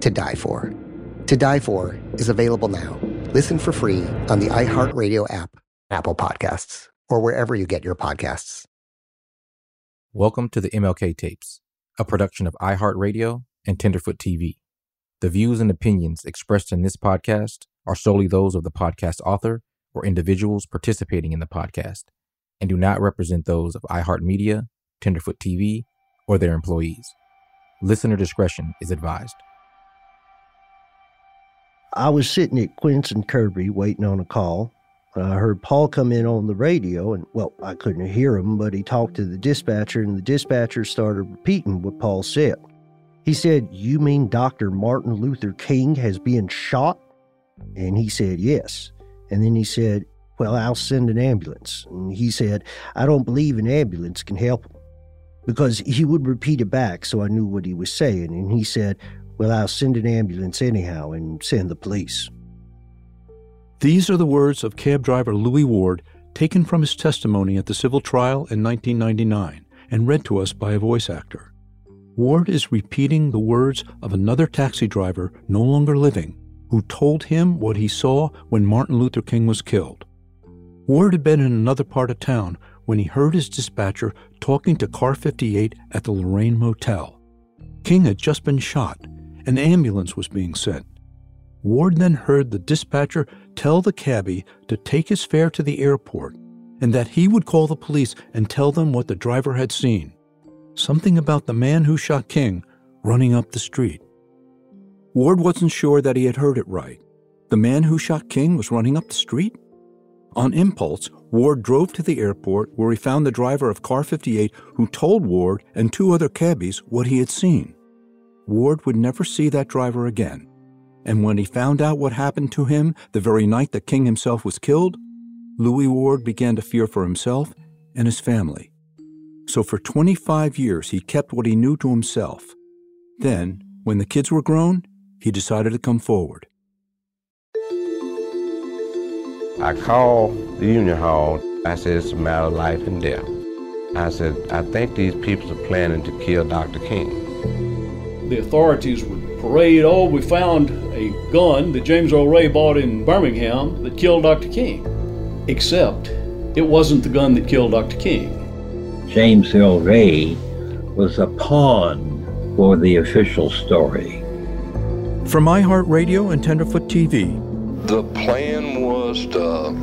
To Die For. To Die For is available now. Listen for free on the iHeartRadio app, Apple Podcasts, or wherever you get your podcasts. Welcome to the MLK Tapes, a production of iHeartRadio and Tenderfoot TV. The views and opinions expressed in this podcast are solely those of the podcast author or individuals participating in the podcast and do not represent those of iHeartMedia, Tenderfoot TV, or their employees. Listener discretion is advised. I was sitting at Quince and Kirby waiting on a call. I heard Paul come in on the radio, and well, I couldn't hear him, but he talked to the dispatcher, and the dispatcher started repeating what Paul said. He said, You mean Dr. Martin Luther King has been shot? And he said, Yes. And then he said, Well, I'll send an ambulance. And he said, I don't believe an ambulance can help him. Because he would repeat it back, so I knew what he was saying. And he said, Well, I'll send an ambulance anyhow and send the police. These are the words of cab driver Louis Ward taken from his testimony at the civil trial in 1999 and read to us by a voice actor. Ward is repeating the words of another taxi driver no longer living who told him what he saw when Martin Luther King was killed. Ward had been in another part of town when he heard his dispatcher talking to Car 58 at the Lorraine Motel. King had just been shot. An ambulance was being sent. Ward then heard the dispatcher tell the cabbie to take his fare to the airport and that he would call the police and tell them what the driver had seen. Something about the man who shot King running up the street. Ward wasn't sure that he had heard it right. The man who shot King was running up the street? On impulse, Ward drove to the airport where he found the driver of Car 58 who told Ward and two other cabbies what he had seen. Ward would never see that driver again. And when he found out what happened to him the very night that King himself was killed, Louis Ward began to fear for himself and his family. So for 25 years, he kept what he knew to himself. Then, when the kids were grown, he decided to come forward. I called the union hall. I said, it's a matter of life and death. I said, I think these people are planning to kill Dr. King. The authorities would parade, oh, we found a gun that James Earl Ray bought in Birmingham that killed Dr. King. Except it wasn't the gun that killed Dr. King. James Earl Ray was a pawn for the official story. From iHeartRadio and Tenderfoot TV, The plan was to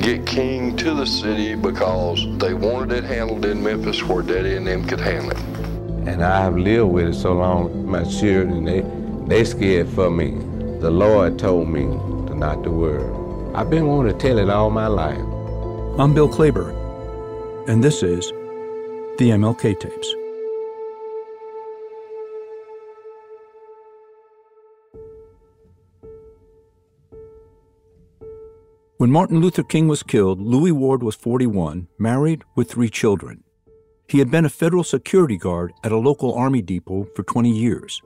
get King to the city because they wanted it handled in Memphis where Daddy and them could handle it. And I have lived with it so long, my children, they, they scared for me. The Lord told me to not to worry. I've been wanting to tell it all my life. I'm Bill Klaber, and this is the MLK Tapes. When Martin Luther King was killed, Louis Ward was 41, married with three children. He had been a federal security guard at a local army depot for 20 years.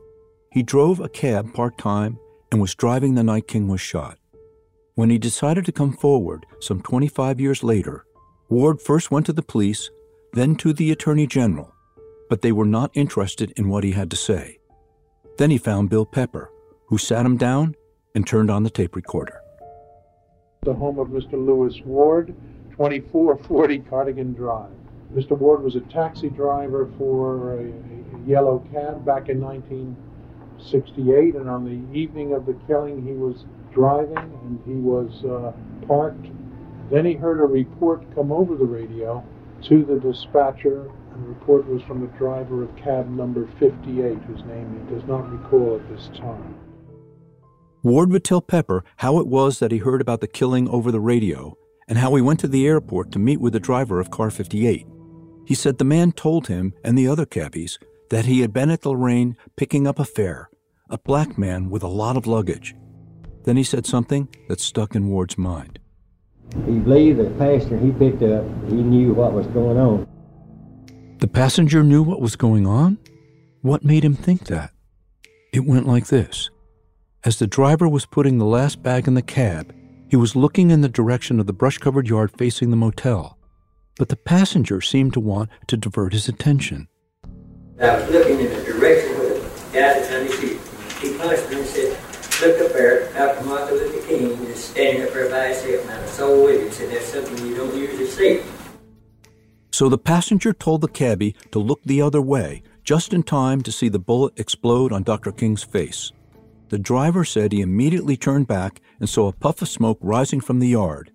He drove a cab part time and was driving the night King was shot. When he decided to come forward some 25 years later, Ward first went to the police, then to the Attorney General, but they were not interested in what he had to say. Then he found Bill Pepper, who sat him down and turned on the tape recorder. the home of Mr. Louis Ward, 2440 Cardigan Drive. Mr. Ward was a taxi driver for a, a yellow cab back in 1968, and on the evening of the killing, he was driving and he was uh, parked. Then he heard a report come over the radio to the dispatcher. And the report was from the driver of cab number 58, whose name he does not recall at this time. Ward would tell Pepper how it was that he heard about the killing over the radio and how he went to the airport to meet with the driver of car 58. He said the man told him and the other cabbies that he had been at the Lorraine picking up a fare, a black man with a lot of luggage. Then he said something that stuck in Ward's mind. He believed the passenger he picked up, he knew what was going on. The passenger knew what was going on? What made him think that? It went like this. As the driver was putting the last bag in the cab, he was looking in the direction of the brush covered yard facing the motel. But the passenger seemed to want to divert his attention. I was looking in the direction where the guy that's on his shoot. He punched me and said, Look up there, Dr. Martin Luther King is standing up there by himself. And I was so with him, said, That's something you don't usually see. So the passenger told the cabbie to look the other way, just in time to see the bullet explode on Dr. King's face. The driver said he immediately turned back and saw a puff of smoke rising from the yard.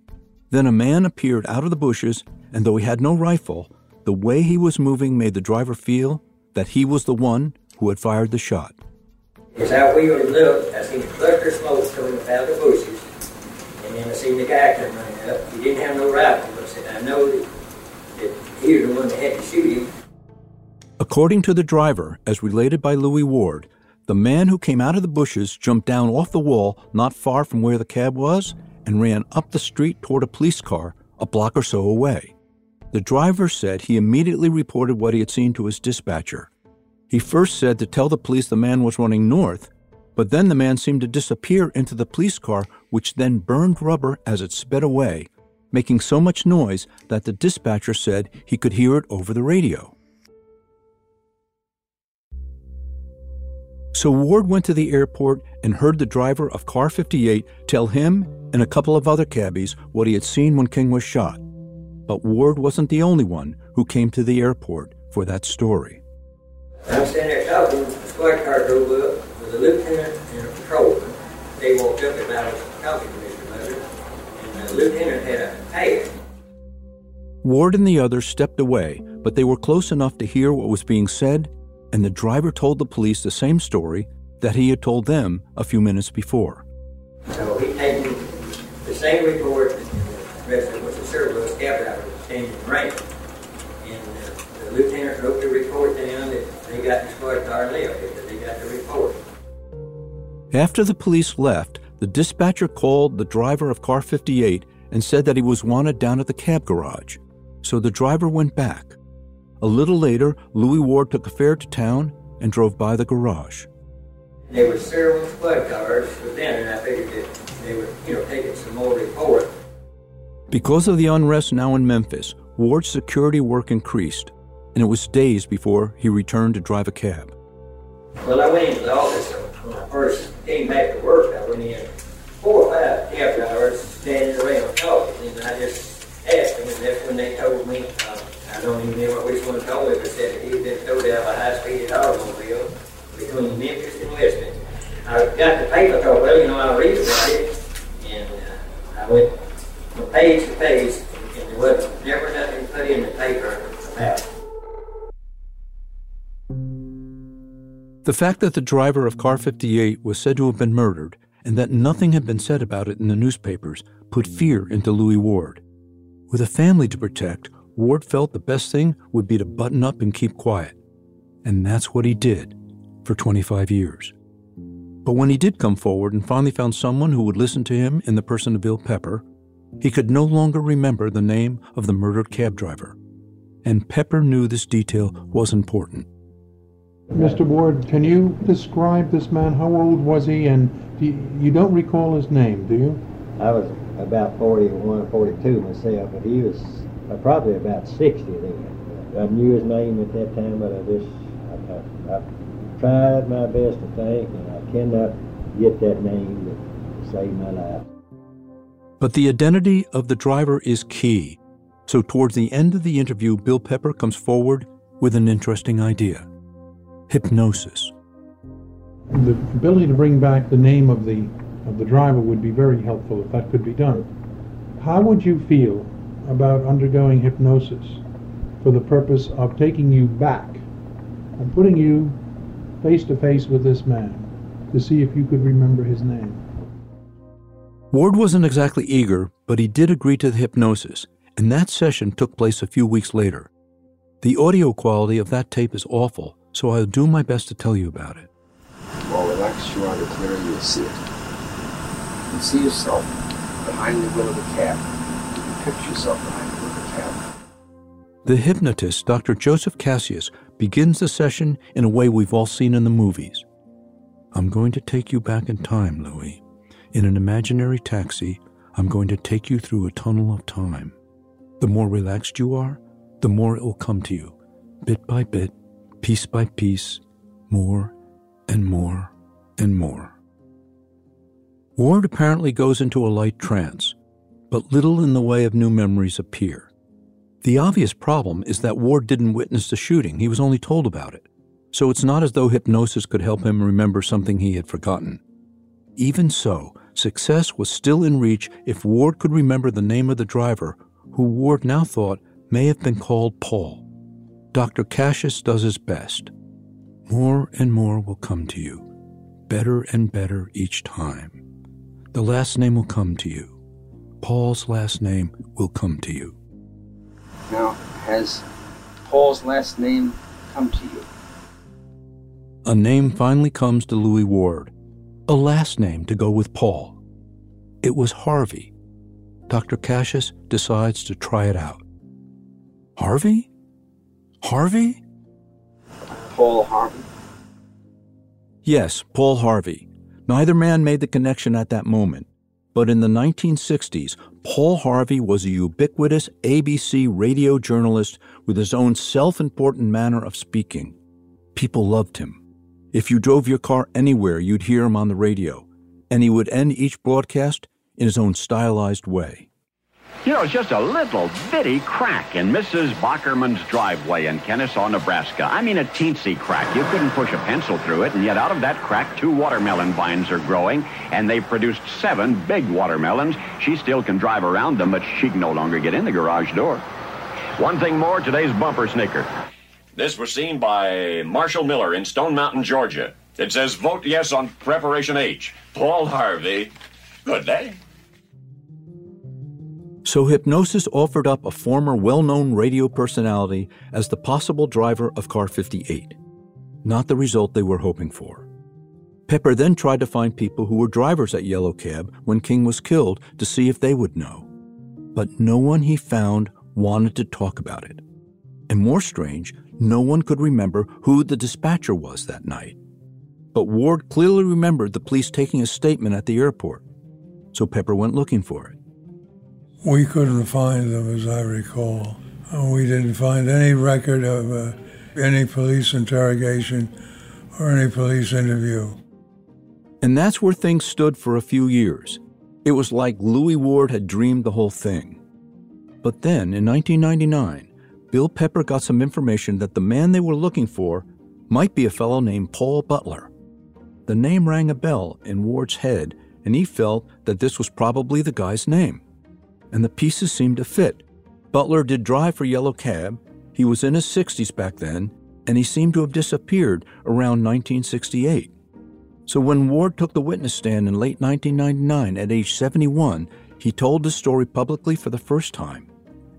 Then a man appeared out of the bushes, and though he had no rifle, the way he was moving made the driver feel that he was the one who had fired the shot. As I wheeled looked, I seen a cluster of smoke coming up out of the bushes, and then I seen the guy come running up. He didn't have no rifle, but I said, I know that, that he was the one that had to shoot him. According to the driver, as related by Louis Ward, the man who came out of the bushes jumped down off the wall not far from where the cab was and ran up the street toward a police car a block or so away. The driver said he immediately reported what he had seen to his dispatcher. He first said to tell the police the man was running north, but then the man seemed to disappear into the police car, which then burned rubber as it sped away, making so much noise that the dispatcher said he could hear it over the radio. So Ward went to the airport and heard the driver of car 58 tell him and a couple of other cabbies what he had seen when King was shot. But Ward wasn't the only one who came to the airport for that story. I'm standing there talking, the squad car drove up with a lieutenant and a patrolman. They walked up and I was talking to Mr. Mother, and the lieutenant had a pad. Ward and the others stepped away, but they were close enough to hear what was being said and the driver told the police the same story that he had told them a few minutes before. So he taken the same report that of the surplus cab driver standing in the rain. And uh, the lieutenant wrote the report down that they got car and left because they got the report. After the police left, the dispatcher called the driver of car 58 and said that he was wanted down at the cab garage. So the driver went back. A little later, Louis Ward took a fare to town and drove by the garage. There were several squad cars within, and I figured that they were, you know, taking some more report. Because of the unrest now in Memphis, Ward's security work increased, and it was days before he returned to drive a cab. Well, I went into the office when I first came back to work. I went in four or five cab drivers standing around talking, and I just asked them, and that's when they told me. Uh, I don't even remember which one told me, but said that he'd been towed out of a high-speed automobile between Memphis and Weston. I got the paper, thought, well, you know, I'll read about it. Went from page to page, and there wasn't never nothing put in the paper about. The fact that the driver of car 58 was said to have been murdered and that nothing had been said about it in the newspapers put fear into Louis Ward. With a family to protect, Ward felt the best thing would be to button up and keep quiet. And that's what he did for 25 years. But when he did come forward and finally found someone who would listen to him in the person of Bill Pepper, he could no longer remember the name of the murdered cab driver. And Pepper knew this detail was important. Mr. Ward, can you describe this man? How old was he? And do you, you don't recall his name, do you? I was about 41, 42 myself, but he was uh, probably about 60 then. I knew his name at that time, but I just, I, I, I tried my best to think, and I cannot get that name to save my life. But the identity of the driver is key. So, towards the end of the interview, Bill Pepper comes forward with an interesting idea hypnosis. The ability to bring back the name of the of the driver would be very helpful if that could be done. How would you feel about undergoing hypnosis for the purpose of taking you back and putting you face to face with this man to see if you could remember his name. Ward wasn't exactly eager, but he did agree to the hypnosis, and that session took place a few weeks later. The audio quality of that tape is awful, so I'll do my best to tell you about it. Well, relax you are the clearer you'll see it. You can see yourself behind the wheel of the cab. You can picture yourself behind the wheel of the cab. The hypnotist, Dr. Joseph Cassius, begins the session in a way we've all seen in the movies. I'm going to take you back in time, Louis. In an imaginary taxi, I'm going to take you through a tunnel of time. The more relaxed you are, the more it will come to you, bit by bit, piece by piece, more and more and more. Ward apparently goes into a light trance, but little in the way of new memories appear. The obvious problem is that Ward didn't witness the shooting, he was only told about it. So it's not as though hypnosis could help him remember something he had forgotten. Even so, success was still in reach if Ward could remember the name of the driver, who Ward now thought may have been called Paul. Dr. Cassius does his best. More and more will come to you, better and better each time. The last name will come to you. Paul's last name will come to you. Now, has Paul's last name come to you? A name finally comes to Louis Ward, a last name to go with Paul. It was Harvey. Dr. Cassius decides to try it out. Harvey? Harvey? Paul Harvey. Yes, Paul Harvey. Neither man made the connection at that moment. But in the 1960s, Paul Harvey was a ubiquitous ABC radio journalist with his own self important manner of speaking. People loved him. If you drove your car anywhere, you'd hear him on the radio, and he would end each broadcast in his own stylized way. You know, it's just a little bitty crack in Mrs. Bockerman's driveway in Kenesaw, Nebraska. I mean, a teensy crack. You couldn't push a pencil through it, and yet out of that crack, two watermelon vines are growing, and they've produced seven big watermelons. She still can drive around them, but she can no longer get in the garage door. One thing more, today's bumper snicker. This was seen by Marshall Miller in Stone Mountain, Georgia. It says, vote yes on Preparation H. Paul Harvey. Good day. So hypnosis offered up a former well known radio personality as the possible driver of Car 58. Not the result they were hoping for. Pepper then tried to find people who were drivers at Yellow Cab when King was killed to see if they would know. But no one he found wanted to talk about it. And more strange, no one could remember who the dispatcher was that night. But Ward clearly remembered the police taking a statement at the airport, so Pepper went looking for it. We couldn't find them, as I recall. We didn't find any record of uh, any police interrogation or any police interview. And that's where things stood for a few years. It was like Louis Ward had dreamed the whole thing. But then, in 1999, Bill Pepper got some information that the man they were looking for might be a fellow named Paul Butler. The name rang a bell in Ward's head, and he felt that this was probably the guy's name. And the pieces seemed to fit. Butler did drive for Yellow Cab, he was in his 60s back then, and he seemed to have disappeared around 1968. So when Ward took the witness stand in late 1999 at age 71, he told the story publicly for the first time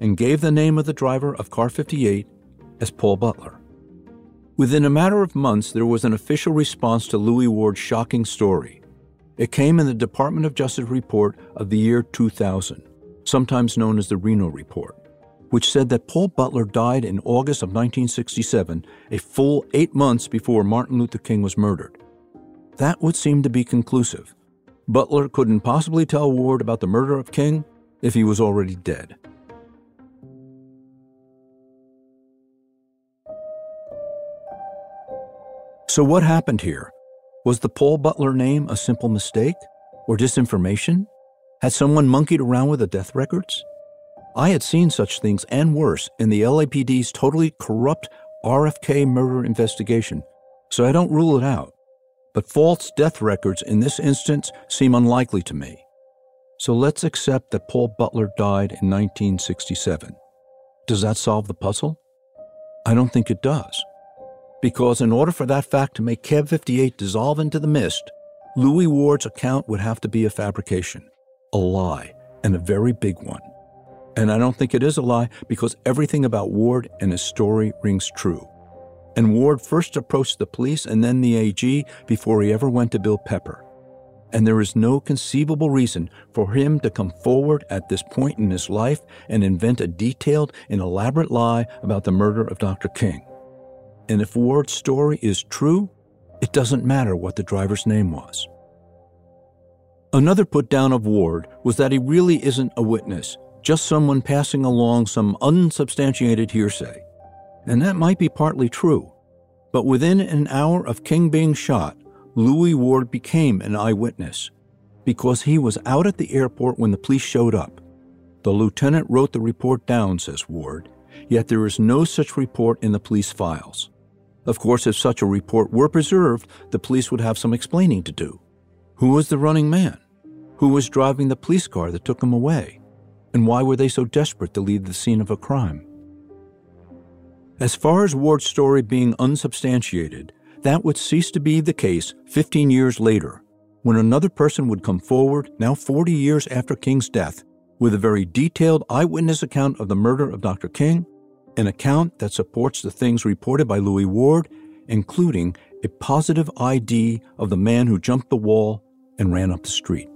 and gave the name of the driver of Car 58 as Paul Butler. Within a matter of months, there was an official response to Louis Ward's shocking story. It came in the Department of Justice report of the year 2000, sometimes known as the Reno Report, which said that Paul Butler died in August of 1967, a full eight months before Martin Luther King was murdered. That would seem to be conclusive. Butler couldn't possibly tell Ward about the murder of King if he was already dead. So, what happened here? Was the Paul Butler name a simple mistake or disinformation? Had someone monkeyed around with the death records? I had seen such things and worse in the LAPD's totally corrupt RFK murder investigation, so I don't rule it out. But false death records in this instance seem unlikely to me. So let's accept that Paul Butler died in 1967. Does that solve the puzzle? I don't think it does. Because in order for that fact to make Cab 58 dissolve into the mist, Louis Ward's account would have to be a fabrication, a lie, and a very big one. And I don't think it is a lie because everything about Ward and his story rings true. And Ward first approached the police and then the AG before he ever went to Bill Pepper. And there is no conceivable reason for him to come forward at this point in his life and invent a detailed and elaborate lie about the murder of Dr. King. And if Ward's story is true, it doesn't matter what the driver's name was. Another put down of Ward was that he really isn't a witness, just someone passing along some unsubstantiated hearsay. And that might be partly true. But within an hour of King being shot, Louis Ward became an eyewitness because he was out at the airport when the police showed up. The lieutenant wrote the report down, says Ward, yet there is no such report in the police files. Of course, if such a report were preserved, the police would have some explaining to do. Who was the running man? Who was driving the police car that took him away? And why were they so desperate to leave the scene of a crime? As far as Ward's story being unsubstantiated, that would cease to be the case 15 years later, when another person would come forward, now 40 years after King's death, with a very detailed eyewitness account of the murder of Dr. King, an account that supports the things reported by Louis Ward, including a positive ID of the man who jumped the wall and ran up the street.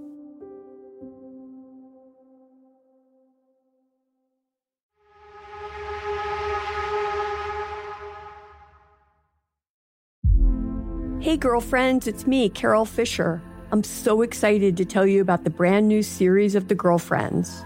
Hey, girlfriends, it's me, Carol Fisher. I'm so excited to tell you about the brand new series of The Girlfriends.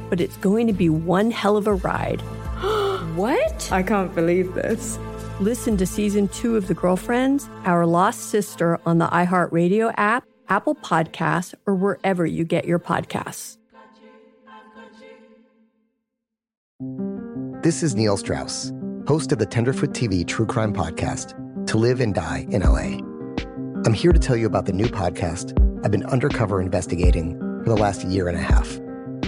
but it's going to be one hell of a ride. what? I can't believe this. Listen to season two of The Girlfriends, Our Lost Sister on the iHeartRadio app, Apple Podcasts, or wherever you get your podcasts. This is Neil Strauss, host of the Tenderfoot TV True Crime Podcast, To Live and Die in LA. I'm here to tell you about the new podcast I've been undercover investigating for the last year and a half.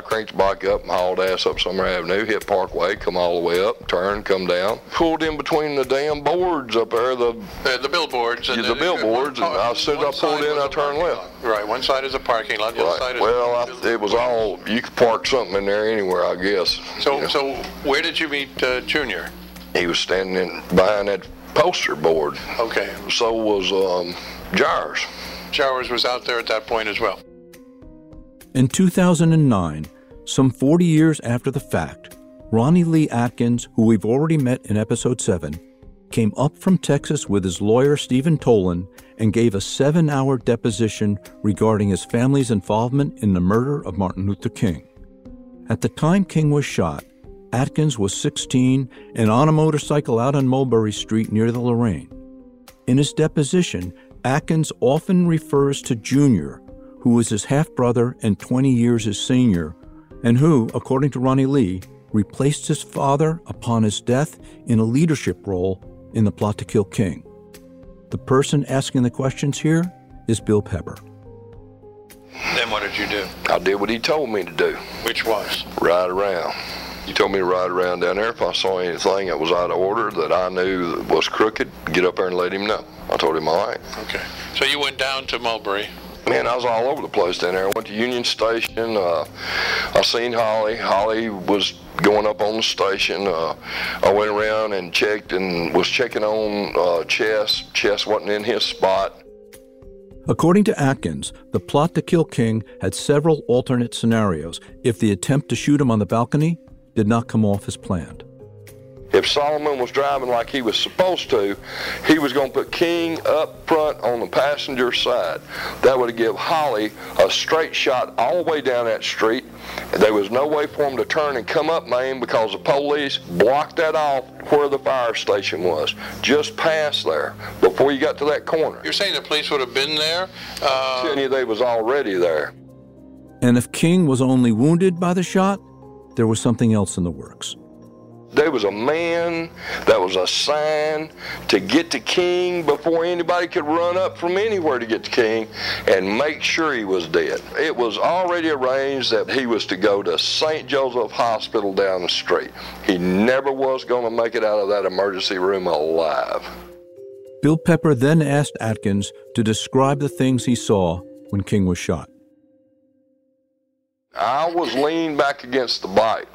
I cranked the bike up and hauled ass up Summer Avenue, hit Parkway, come all the way up, turn, come down, pulled in between the damn boards up there, the uh, the billboards. Yeah, the, the billboards, and I said I pulled in, I turned left. Lot. Right, one side is a parking lot, the right. other side is. Well, I, it was all you could park something in there anywhere, I guess. So, you know. so where did you meet uh, Junior? He was standing in behind that poster board. Okay. So was um, Jars. Jars was out there at that point as well. In 2009, some 40 years after the fact, Ronnie Lee Adkins, who we've already met in episode 7, came up from Texas with his lawyer Stephen Tolan and gave a seven hour deposition regarding his family's involvement in the murder of Martin Luther King. At the time King was shot, Adkins was 16 and on a motorcycle out on Mulberry Street near the Lorraine. In his deposition, Adkins often refers to Junior, who was his half brother and 20 years his senior, and who, according to Ronnie Lee, replaced his father upon his death in a leadership role in the plot to kill King. The person asking the questions here is Bill Pepper. Then what did you do? I did what he told me to do. Which was? Ride around. He told me to ride around down there. If I saw anything that was out of order that I knew was crooked, get up there and let him know. I told him all right. Okay. So you went down to Mulberry. Man, I was all over the place down there. I went to Union Station. Uh, I seen Holly. Holly was going up on the station. Uh, I went around and checked and was checking on uh, Chess. Chess wasn't in his spot. According to Adkins, the plot to kill King had several alternate scenarios if the attempt to shoot him on the balcony did not come off as planned. If Solomon was driving like he was supposed to, he was going to put King up front on the passenger side. That would give Holly a straight shot all the way down that street. There was no way for him to turn and come up Main because the police blocked that off where the fire station was, just past there, before you got to that corner. You're saying the police would have been there? Uh, telling you they was already there. And if King was only wounded by the shot, there was something else in the works. There was a man that was assigned to get to King before anybody could run up from anywhere to get to King and make sure he was dead. It was already arranged that he was to go to St. Joseph Hospital down the street. He never was going to make it out of that emergency room alive. Bill Pepper then asked Adkins to describe the things he saw when King was shot. I was leaned back against the bike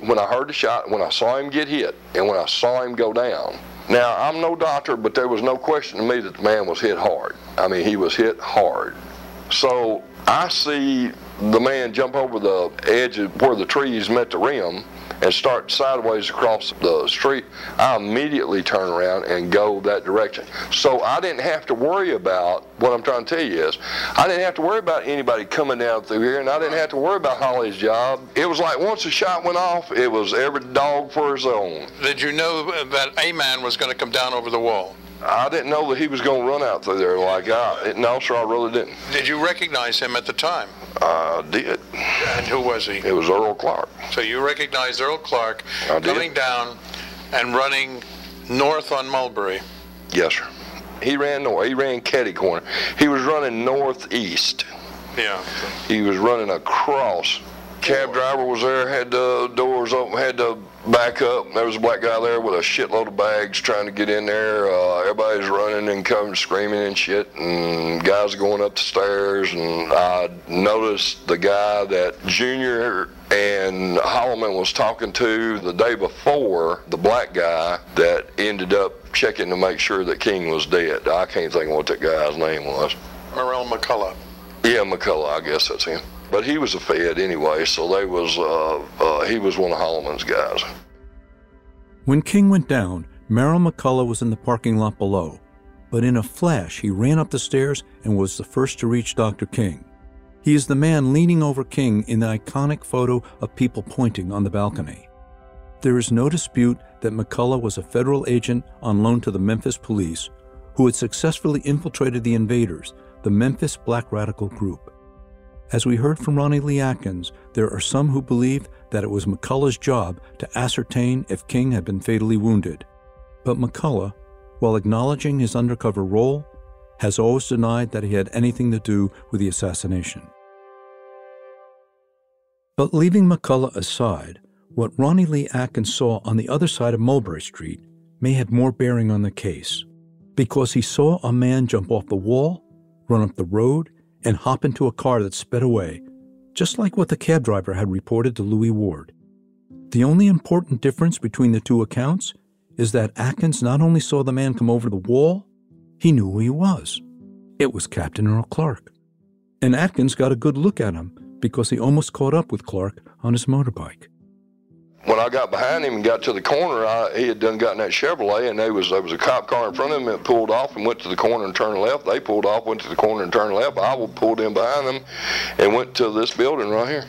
when I heard the shot, when I saw him get hit, and when I saw him go down. Now, I'm no doctor, but there was no question to me that the man was hit hard. I mean, he was hit hard. So I see the man jump over the edge of where the trees met the rim and start sideways across the street, I immediately turn around and go that direction. So I didn't have to worry about what I'm trying to tell you is I didn't have to worry about anybody coming down through here, and I didn't have to worry about Holly's job. It was like once the shot went off, it was every dog for his own. Did you know that a man was going to come down over the wall? I didn't know that he was going to run out through there like I. No, sir, I really didn't. Did you recognize him at the time? I did. And who was he? It was Earl Clark. So you recognized Earl Clark I did. coming down and running north on Mulberry. Yes, sir. He ran north. He ran Ketty Corner. He was running northeast. Yeah. He was running across. Cab driver was there, had the doors open, had to back up. There was a black guy there with a shitload of bags trying to get in there. Uh, everybody's running and coming, screaming and shit, and guys going up the stairs. And I noticed the guy that Junior and Holloman was talking to the day before, the black guy that ended up checking to make sure that King was dead. I can't think of what that guy's name was. Marrell McCollough. Yeah, McCollough, I guess that's him. But he was a Fed anyway, so they was uh, uh, he was one of Holloman's guys. When King went down, Marrell McCollough was in the parking lot below, but in a flash he ran up the stairs and was the first to reach Dr. King. He is the man leaning over King in the iconic photo of people pointing on the balcony. There is no dispute that McCollough was a federal agent on loan to the Memphis police who had successfully infiltrated the invaders, the Memphis Black Radical Group. As we heard from Ronnie Lee Adkins, there are some who believe that it was McCollough's job to ascertain if King had been fatally wounded. But McCollough, while acknowledging his undercover role, has always denied that he had anything to do with the assassination. But leaving McCollough aside, what Ronnie Lee Adkins saw on the other side of Mulberry Street may have more bearing on the case, because he saw a man jump off the wall, run up the road, and hop into a car that sped away, just like what the cab driver had reported to Louis Ward. The only important difference between the two accounts is that Adkins not only saw the man come over the wall, he knew who he was. It was Captain Earl Clark. And Adkins got a good look at him because he almost caught up with Clark on his motorbike. When I got behind him and got to the corner, I, he had done gotten that Chevrolet, and there was there was a cop car in front of him that pulled off and went to the corner and turned left. They pulled off, went to the corner and turned left. I pulled in behind them and went to this building right here.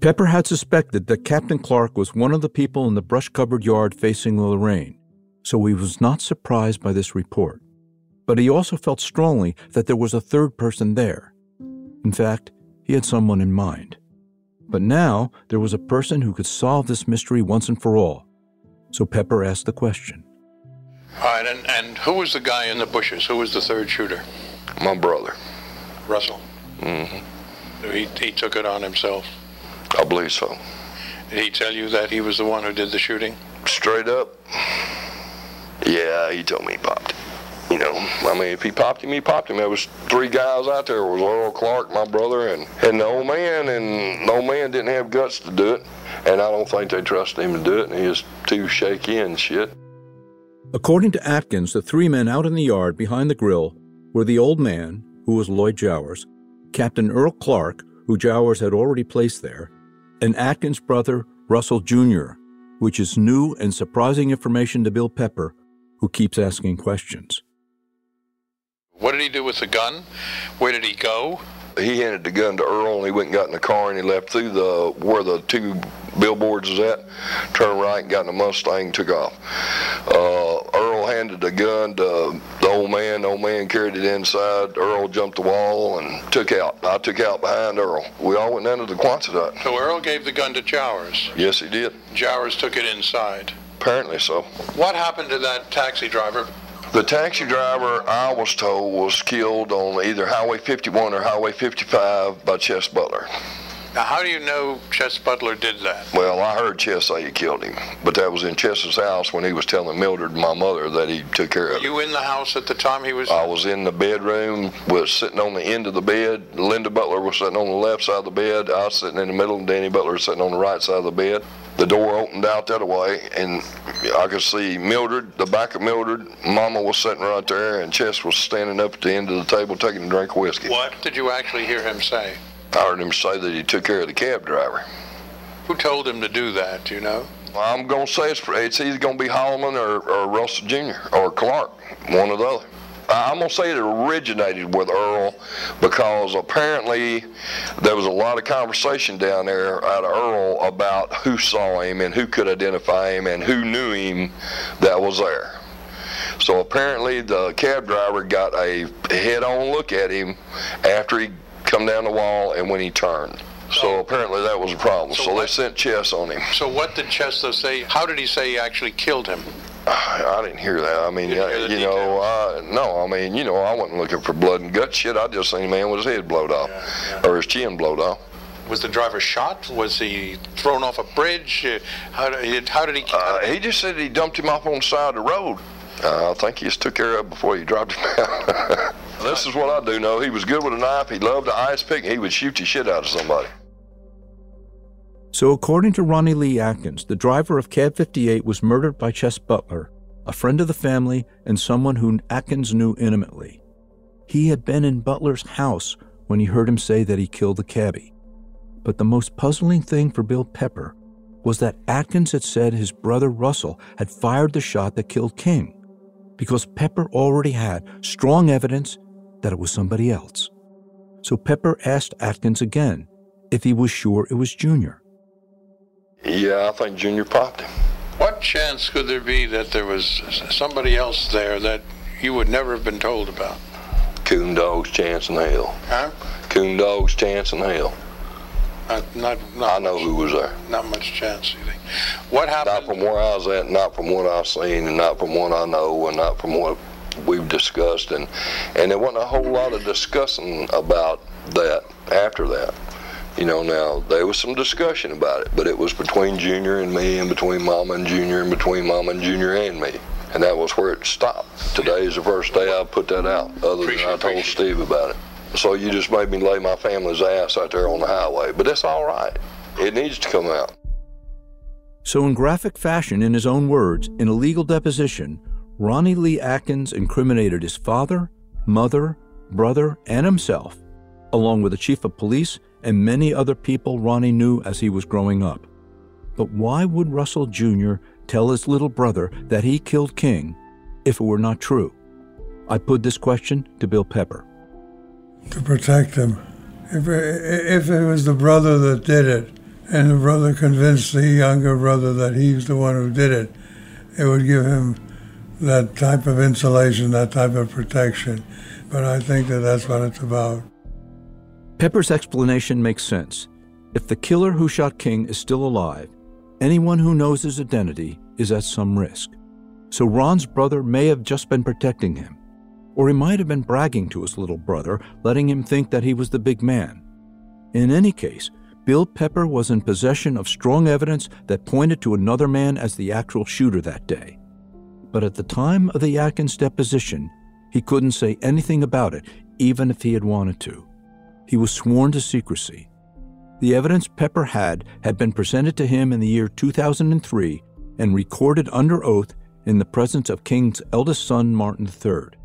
Pepper had suspected that Captain Clark was one of the people in the brush covered yard facing Lorraine, so he was not surprised by this report. But he also felt strongly that there was a third person there. In fact, he had someone in mind. But now there was a person who could solve this mystery once and for all. So Pepper asked the question. All right, and, and who was the guy in the bushes? Who was the third shooter? My brother. Russell. Mm-hmm. He, he took it on himself. I believe so. Did he tell you that he was the one who did the shooting? Straight up. Yeah, he told me he popped it. You know, I mean, if he popped him, he popped him. There was three guys out there. It was Earl Clark, my brother, and, and the old man, and the old man didn't have guts to do it. And I don't think they trusted him to do it, and he was too shaky and shit. According to Adkins, the three men out in the yard behind the grill were the old man, who was Lloyd Jowers, Captain Earl Clark, who Jowers had already placed there, and Adkins' brother, Russell Jr., which is new and surprising information to Bill Pepper, who keeps asking questions. What did he do with the gun? Where did he go? He handed the gun to Earl, and he went and got in the car, and he left through the where the two billboards is at. Turned right, and got in the Mustang, took off. Uh, Earl handed the gun to the old man. The old man carried it inside. Earl jumped the wall and took out. I took out behind Earl. We all went down to the Quonset So Earl gave the gun to Jowers. Yes, he did. Jowers took it inside. Apparently so. What happened to that taxi driver? The taxi driver, I was told, was killed on either Highway 51 or Highway 55 by Chess Butler. Now, how do you know Chess Butler did that? Well, I heard Chess say he killed him, but that was in Chess's house when he was telling Mildred, my mother, that he took care of it. you in the house at the time he was? I was in the bedroom, was sitting on the end of the bed. Linda Butler was sitting on the left side of the bed. I was sitting in the middle, and Danny Butler was sitting on the right side of the bed. The door opened out that way, and I could see Mildred, the back of Mildred. Mama was sitting right there, and Chess was standing up at the end of the table taking a drink of whiskey. What did you actually hear him say? I heard him say that he took care of the cab driver. Who told him to do that? You know? I'm going to say it's, it's either going to be Holloman or, or Russell Jr. or Clark, one or the other. I'm going to say it originated with Earl because apparently there was a lot of conversation down there out of Earl about who saw him and who could identify him and who knew him that was there. So apparently the cab driver got a head-on look at him after he come down the wall and when he turned. So apparently that was a problem. So So, they what- sent Chess on him. So what did Chester say? How did he say he actually killed him? I didn't hear that. I mean, uh, you know, uh, no, I mean, you know, I wasn't looking for blood and gut shit. I just seen a man with his head blowed off or his chin blowed off. Was the driver shot? Was he thrown off a bridge? Uh, How did, how did he? Uh, he just said he dumped him off on the side of the road. Uh, I think he just took care of it before he dropped him out. this is what I do know. He was good with a knife. He loved the ice pick. He would shoot the shit out of somebody. So, according to Ronnie Lee Adkins, the driver of Cab 58 was murdered by Chess Butler, a friend of the family and someone who Adkins knew intimately. He had been in Butler's house when he heard him say that he killed the cabbie. But the most puzzling thing for Bill Pepper was that Adkins had said his brother Russell had fired the shot that killed King, because Pepper already had strong evidence that it was somebody else. So Pepper asked Adkins again if he was sure it was Junior. Yeah, I think Junior popped him. What chance could there be that there was somebody else there that you would never have been told about? Coon dog's chance in hell. Huh? Coon dog's chance in hell. Not, not, not I know who was there. Not much chance, you think? What happened? Not from where I was at, not from what I've seen, and not from what I know, and not from what we've discussed. And, and there wasn't a whole lot of discussing about that after that. You know, now there was some discussion about it, but it was between Junior and me, and between Mama and Junior, and between Mama and Junior and me. And that was where it stopped. Today is the first day I put that out, other than I told Steve about it. So you just made me lay my family's ass out there on the highway. But that's all right. It needs to come out. So, in graphic fashion, in his own words, in a legal deposition, Ronnie Lee Adkins incriminated his father, mother, brother, and himself, along with the chief of police and many other people Ronnie knew as he was growing up. But why would Russell Jr. tell his little brother that he killed King if it were not true? I put this question to Bill Pepper. To protect him. If, if it was the brother that did it, and the brother convinced the younger brother that he's the one who did it, it would give him that type of insulation, that type of protection. But I think that that's what it's about. Pepper's explanation makes sense. If the killer who shot King is still alive, anyone who knows his identity is at some risk. So Ron's brother may have just been protecting him. Or he might have been bragging to his little brother, letting him think that he was the big man. In any case, Bill Pepper was in possession of strong evidence that pointed to another man as the actual shooter that day. But at the time of the Adkins deposition, he couldn't say anything about it, even if he had wanted to. He was sworn to secrecy. The evidence Pepper had had been presented to him in the year 2003 and recorded under oath in the presence of King's eldest son, Martin III.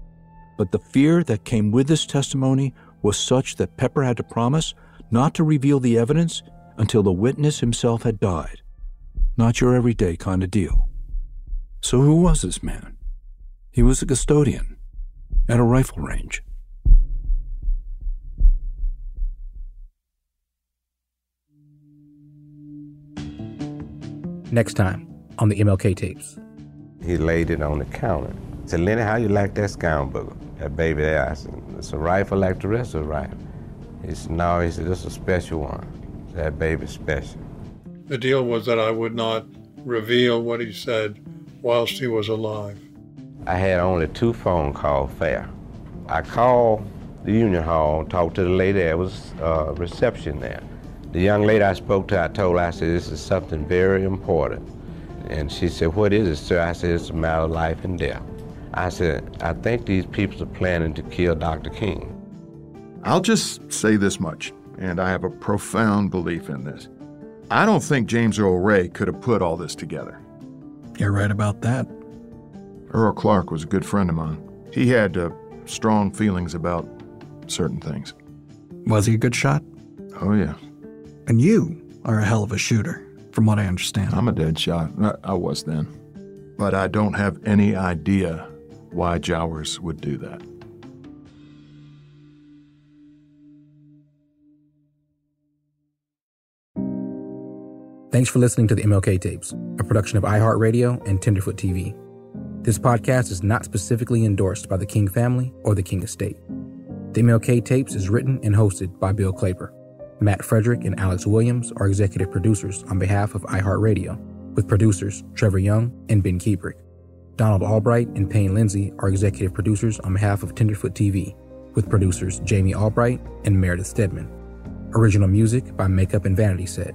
But the fear that came with this testimony was such that Pepper had to promise not to reveal the evidence until the witness himself had died. Not your everyday kind of deal. So, who was this man? He was a custodian at a rifle range. Next time on the MLK tapes. He laid it on the counter. He said, Lenny, how you like that scoundrel? That baby there. I said, it's a rifle like the rest of the rifle. He said, no, he said, this is a special one. That baby's special. The deal was that I would not reveal what he said whilst he was alive. I had only two phone calls fair. I called the union hall, talked to the lady, there was a reception there. The young lady I spoke to, I told her, I said, this is something very important. And she said, what is it, sir? I said, it's a matter of life and death. I said, I think these people are planning to kill Dr. King. I'll just say this much, and I have a profound belief in this. I don't think James Earl Ray could have put all this together. You're right about that. Earl Clark was a good friend of mine. He had uh, strong feelings about certain things. Was he a good shot? Oh, yeah. And you are a hell of a shooter, from what I understand. I'm a dead shot. I, I was then. But I don't have any idea why Jowers would do that. Thanks for listening to the MLK Tapes, a production of iHeartRadio and Tenderfoot TV. This podcast is not specifically endorsed by the King family or the King estate. The MLK Tapes is written and hosted by Bill Klaber. Matt Frederick and Alex Williams are executive producers on behalf of iHeartRadio, with producers Trevor Young and Ben Kuebrick. Donald Albright and Payne Lindsay are executive producers on behalf of Tenderfoot TV, with producers Jamie Albright and Meredith Stedman. Original music by Makeup and Vanity Set.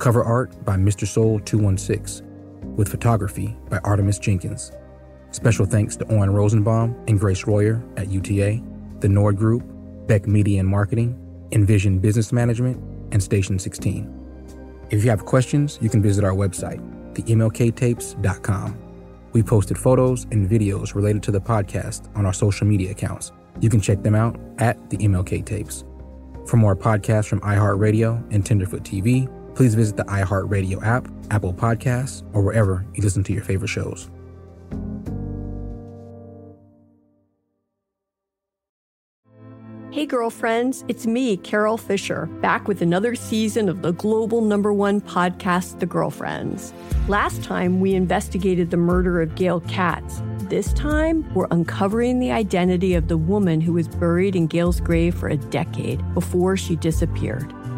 Cover art by Mr. Soul 216, with photography by Artemis Jenkins. Special thanks to Owen Rosenbaum and Grace Royer at UTA, the Nord Group, Beck Media and Marketing, Envision Business Management, and Station 16. If you have questions, you can visit our website, themlktapes.com. We posted photos and videos related to the podcast on our social media accounts. You can check them out at the MLK Tapes. For more podcasts from iHeartRadio and Tenderfoot TV, please visit the iHeartRadio app, Apple Podcasts, or wherever you listen to your favorite shows. Hey, girlfriends, it's me, Carol Fisher, back with another season of the global number one podcast, The Girlfriends. Last time, we investigated the murder of Gail Katz. This time, we're uncovering the identity of the woman who was buried in Gail's grave for a decade before she disappeared.